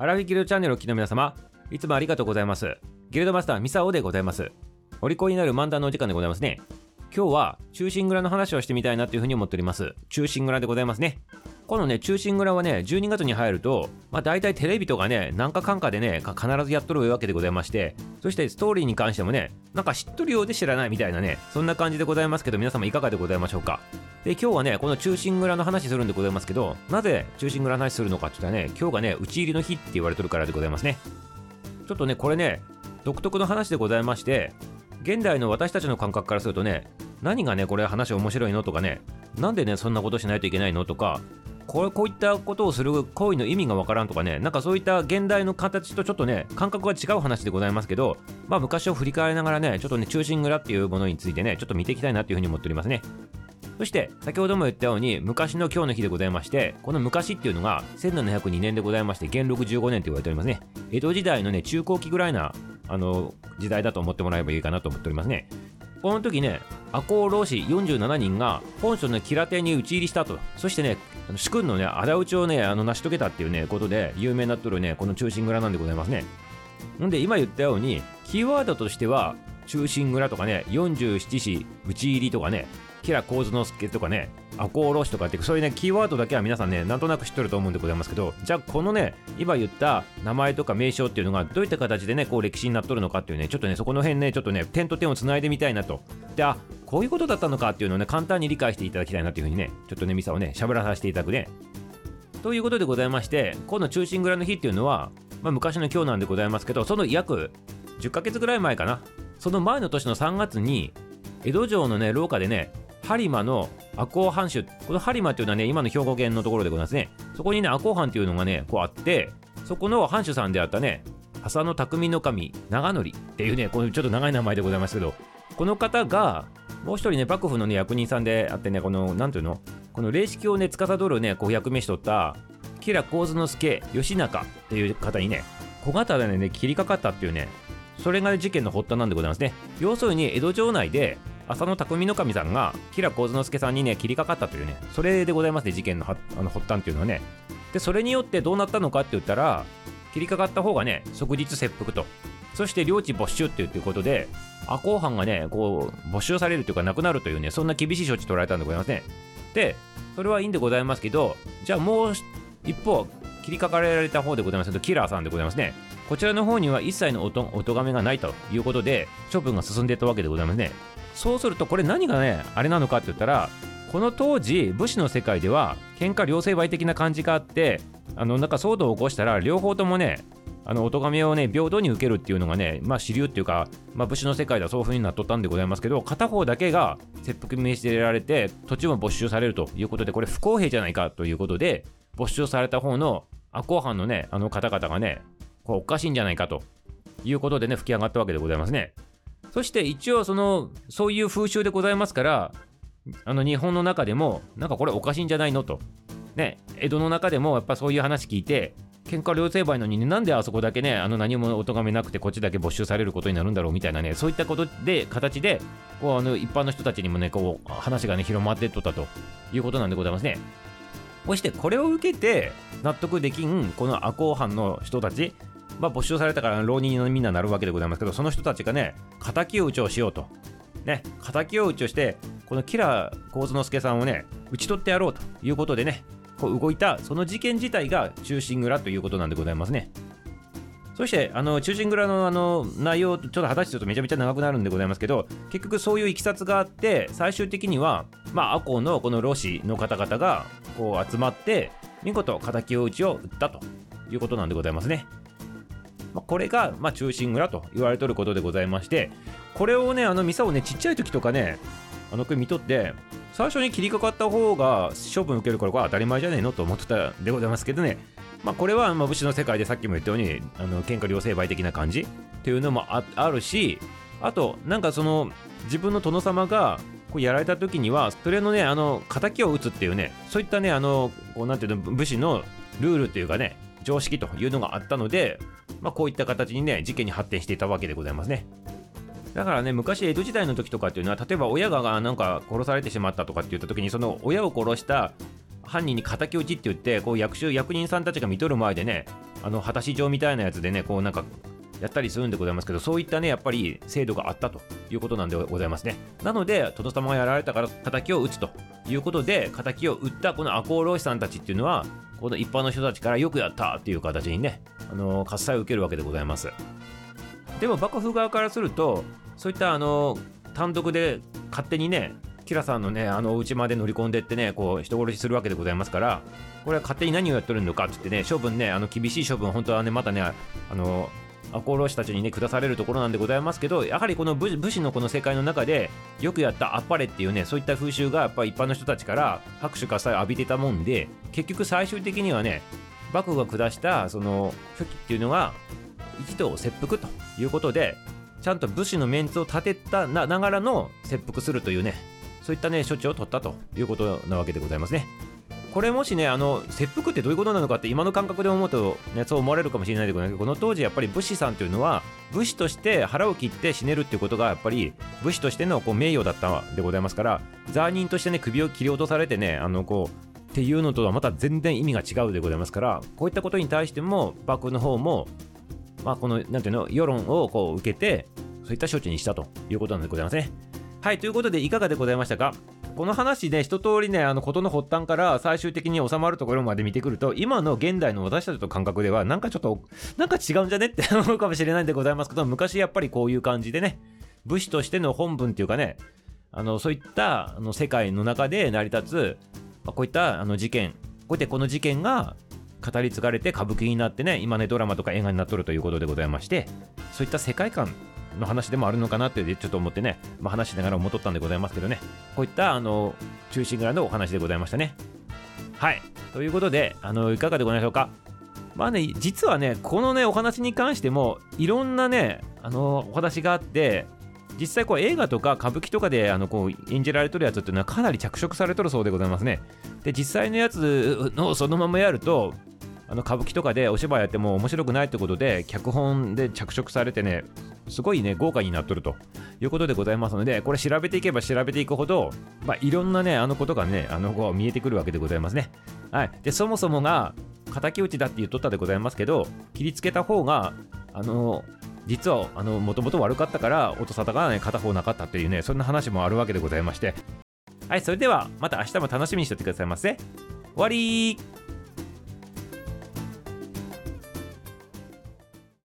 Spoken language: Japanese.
アラフィギルドチャンネルをお聞きの皆様、いつもありがとうございます。ギルドマスターミサオでございます。お利口になる漫談のお時間でございますね。今日は中心蔵の話をしてみたいなというふうに思っております。中心蔵でございますね。このね、中心蔵はね、12月に入ると、まあ大体テレビとかね、なんかかんかでね、必ずやっとるわけでございまして、そしてストーリーに関してもね、なんか知っとるようで知らないみたいなね、そんな感じでございますけど、皆様いかがでございましょうか？で、今日はね、この中心蔵の話するんでございますけど、なぜ中心蔵の話するのかって言ったらね、今日がね、打ち入りの日って言われてるからでございますね。ちょっとね、これね、独特の話でございまして、現代の私たちの感覚からするとね、何がね、これ話面白いのとかね、なんでね、そんなことしないといけないのとか、こうこういったことをする行為の意味がわからんとかね、なんかそういった現代の形とちょっとね、感覚が違う話でございますけど、まあ昔を振り返りながらね、ちょっとね、中心蔵っていうものについてね、ちょっと見ていきたいなっていうふうに思っておりますね。そして、先ほども言ったように、昔の今日の日でございまして、この昔っていうのが、1702年でございまして、元禄15年と言われておりますね。江戸時代のね、中後期ぐらいな、あの、時代だと思ってもらえばいいかなと思っておりますね。この時ね、赤穂浪士47人が本所の吉良邸に討ち入りしたと。そしてね、主君のね、仇討ちをね、あの成し遂げたっていうね、ことで有名になっとるね、この中心蔵なんでございますね。んで、今言ったように、キーワードとしては、中心蔵とかね、47士討ち入りとかね、吉良幸之助とかね、赤穂浪士とかって、そういうね、キーワードだけは皆さんね、なんとなく知ってると思うんでございますけど、じゃあこのね、今言った名前とか名称っていうのがどういった形でね、こう歴史になっとるのかっていうね、ちょっとね、そこの辺ね、ちょっとね、点と点をつないでみたいなと。で、あ、こういうことだったのかっていうのをね、簡単に理解していただきたいなっていうふうにね、ちょっとね、ミサをね、喋らさせていただくね。ということでございまして、この中心蔵の日っていうのは、まあ、昔の今日なんでございますけど、その約10ヶ月ぐらい前かな。その前の年の3月に、江戸城のね、廊下でね、播磨の赤穂藩主、この播磨っていうのはね、今の兵庫県のところでございますね。そこにね、赤穂藩っていうのがね、こうあって、そこの藩主さんであったね、浅野匠の神長則っていうね、このちょっと長い名前でございますけど、この方が、もう一人ね、幕府のね、役人さんであってね、この、なんていうの？この霊式をね、司るね、こう役目しとった、吉良幸之助義仲っていう方にね、小型でね、切りかかったっていうね、それが事件の発端なんでございますね。要するに、江戸城内で、浅野匠の神さんが、吉良幸之助さんにね、切りかかったというね、それでございますね、事件のあの発端っていうのはね。で、それによってどうなったのかって言ったら、切りかかった方がね、即日切腹と。そして領地没収っていうことで、赤穂藩がね、こう、没収されるというか、なくなるというね、そんな厳しい処置取られたんでございますね。で、それはいいんでございますけど、じゃあもう一方、切りかかられた方でございますけど、キラーさんでございますね。こちらの方には一切のおとお咎めがないということで、処分が進んでいったわけでございますね。そうすると、これ何がね、あれなのかって言ったら、この当時、武士の世界では、喧嘩両成敗的な感じがあって、あの、なんか騒動を起こしたら、両方ともね、あの、お咎めをね、平等に受けるっていうのがね、まあ、主流っていうか、まあ、武士の世界ではそういう風になっとったんでございますけど、片方だけが切腹命じられて、土地も没収されるということで、これ不公平じゃないかということで、没収された方の赤穂藩のね、あの方々がね、これおかしいんじゃないかということでね、吹き上がったわけでございますね。そして一応その、そういう風習でございますから、あの日本の中でも、なんかこれおかしいんじゃないのと。ね、江戸の中でもやっぱそういう話聞いて、喧嘩両成敗のにね、なんであそこだけね、あの何もお咎めなくてこっちだけ没収されることになるんだろうみたいなね、そういったことで、形で、こうあの一般の人たちにもね、こう話がね、広まってっとったということなんでございますね。そしてこれを受けて納得できんこの赤穂藩の人たち、まあ、没収されたから浪人のみんななるわけでございますけどその人たちがね敵を討ちをしようとね敵を討ちをしてこの吉良幸之助さんをね討ち取ってやろうということでねこう動いたその事件自体が中心蔵ということなんでございますねそしてあの中心蔵のあの内容ちょっと果たしてちょっとめちゃめちゃ長くなるんでございますけど結局そういういきさつがあって最終的にはまあ赤穂のこのロシの方々がこう集まって見事敵を討ちを撃ったということなんでございますね。まあ、これが、まあ、中心蔵と言われとることでございましてこれをねあのミサをねちっちゃい時とかねあの見とって最初に切りかかった方が処分受けるからこれ当たり前じゃねえのと思ってたでございますけどね。まあこれはまあ武士の世界でさっきも言ったようにあの喧嘩両成敗的な感じっていうのもああるしあとなんかその自分の殿様がこうやられた時にはそれのねあの敵を討つっていうねそういったねあのこうなんていうの武士のルールっていうかね常識というのがあったので、まあ、こういった形にね事件に発展していたわけでございますね。だからね昔江戸時代の時とかっていうのは例えば親がなんか殺されてしまったとかって言った時にその親を殺した犯人に敵討ちって言ってこう役所役人さんたちが見とる前でねあの果たし状みたいなやつでねこうなんかやったりするんでございますけどそういったねやっぱり制度があったということなんでございますねなので殿様がやられたから敵を討つということで敵を撃ったこの赤穂浪士さんたちっていうのはこの一般の人たちからよくやったっていう形にねあの喝采を受けるわけでございます。でも幕府側からするとそういったあの単独で勝手にねキラさんのねあのお家まで乗り込んでってねこう人殺しするわけでございますからこれは勝手に何をやってるのかって言ってね処分ねあの厳しい処分本当はねまたねあの赤穂浪士たちにね下されるところなんでございますけどやはりこの武士のこの世界の中でよくやったあっぱれっていうねそういった風習がやっぱ一般の人たちから拍手喝采を浴びてたもんで結局最終的にはね幕府が下したその初期っていうのが一度切腹ということでちゃんと武士のメンツを立てたながらの切腹するというねそういったね処置を取ったということなわけでございますね。これもしねあの切腹ってどういうことなのかって今の感覚で思うと、ね、そう思われるかもしれないけどこの当時やっぱり武士さんというのは武士として腹を切って死ねるっていうことがやっぱり武士としてのこう名誉だったでございますから罪人としてね首を切り落とされてねあのこうっていうのとはまた全然意味が違うでございますからこういったことに対しても幕府の方もまあこのなんていうの世論をこう受けてそういった処置にしたということなんでございますね。はいということでいかがでございましたか？この話ね一通りねあの事の発端から最終的に収まるところまで見てくると今の現代の私たちの感覚ではなんかちょっとなんか違うんじゃねって 思うかもしれないんでございますけど昔やっぱりこういう感じでね武士としての本文っていうかねあのそういったあの世界の中で成り立つ、まあ、こういったあの事件こうやってこの事件が語り継がれて歌舞伎になってね今ねドラマとか映画になっとるということでございましてそういった世界観の話でもあるのかなってちょっと思ってね、まあ、話しながら思っとったんでございますけどね。こういったあの中心蔵のお話でございましたね。はい。ということであのいかがでございましょうか。まあね実はねこのねお話に関してもいろんなねあのお話があって実際こう映画とか歌舞伎とかであのこう演じられとるやつっていうのはかなり着色されとるそうでございますね。で実際のやつのそのままやるとあの歌舞伎とかでお芝居やっても面白くないってことで脚本で着色されてねすごいね豪華になっとると。いうことでございますのでこれ調べていけば調べていくほど、まあ、いろんなねあのことがねあのこう見えてくるわけでございますね。はい。でそもそもが敵討ちだって言っとったでございますけど切りつけた方があの実はもともと悪かったから音沙汰がね片方なかったっていうねそんな話もあるわけでございまして。はいそれではまた明日も楽しみにしておいてくださいませ。終わり。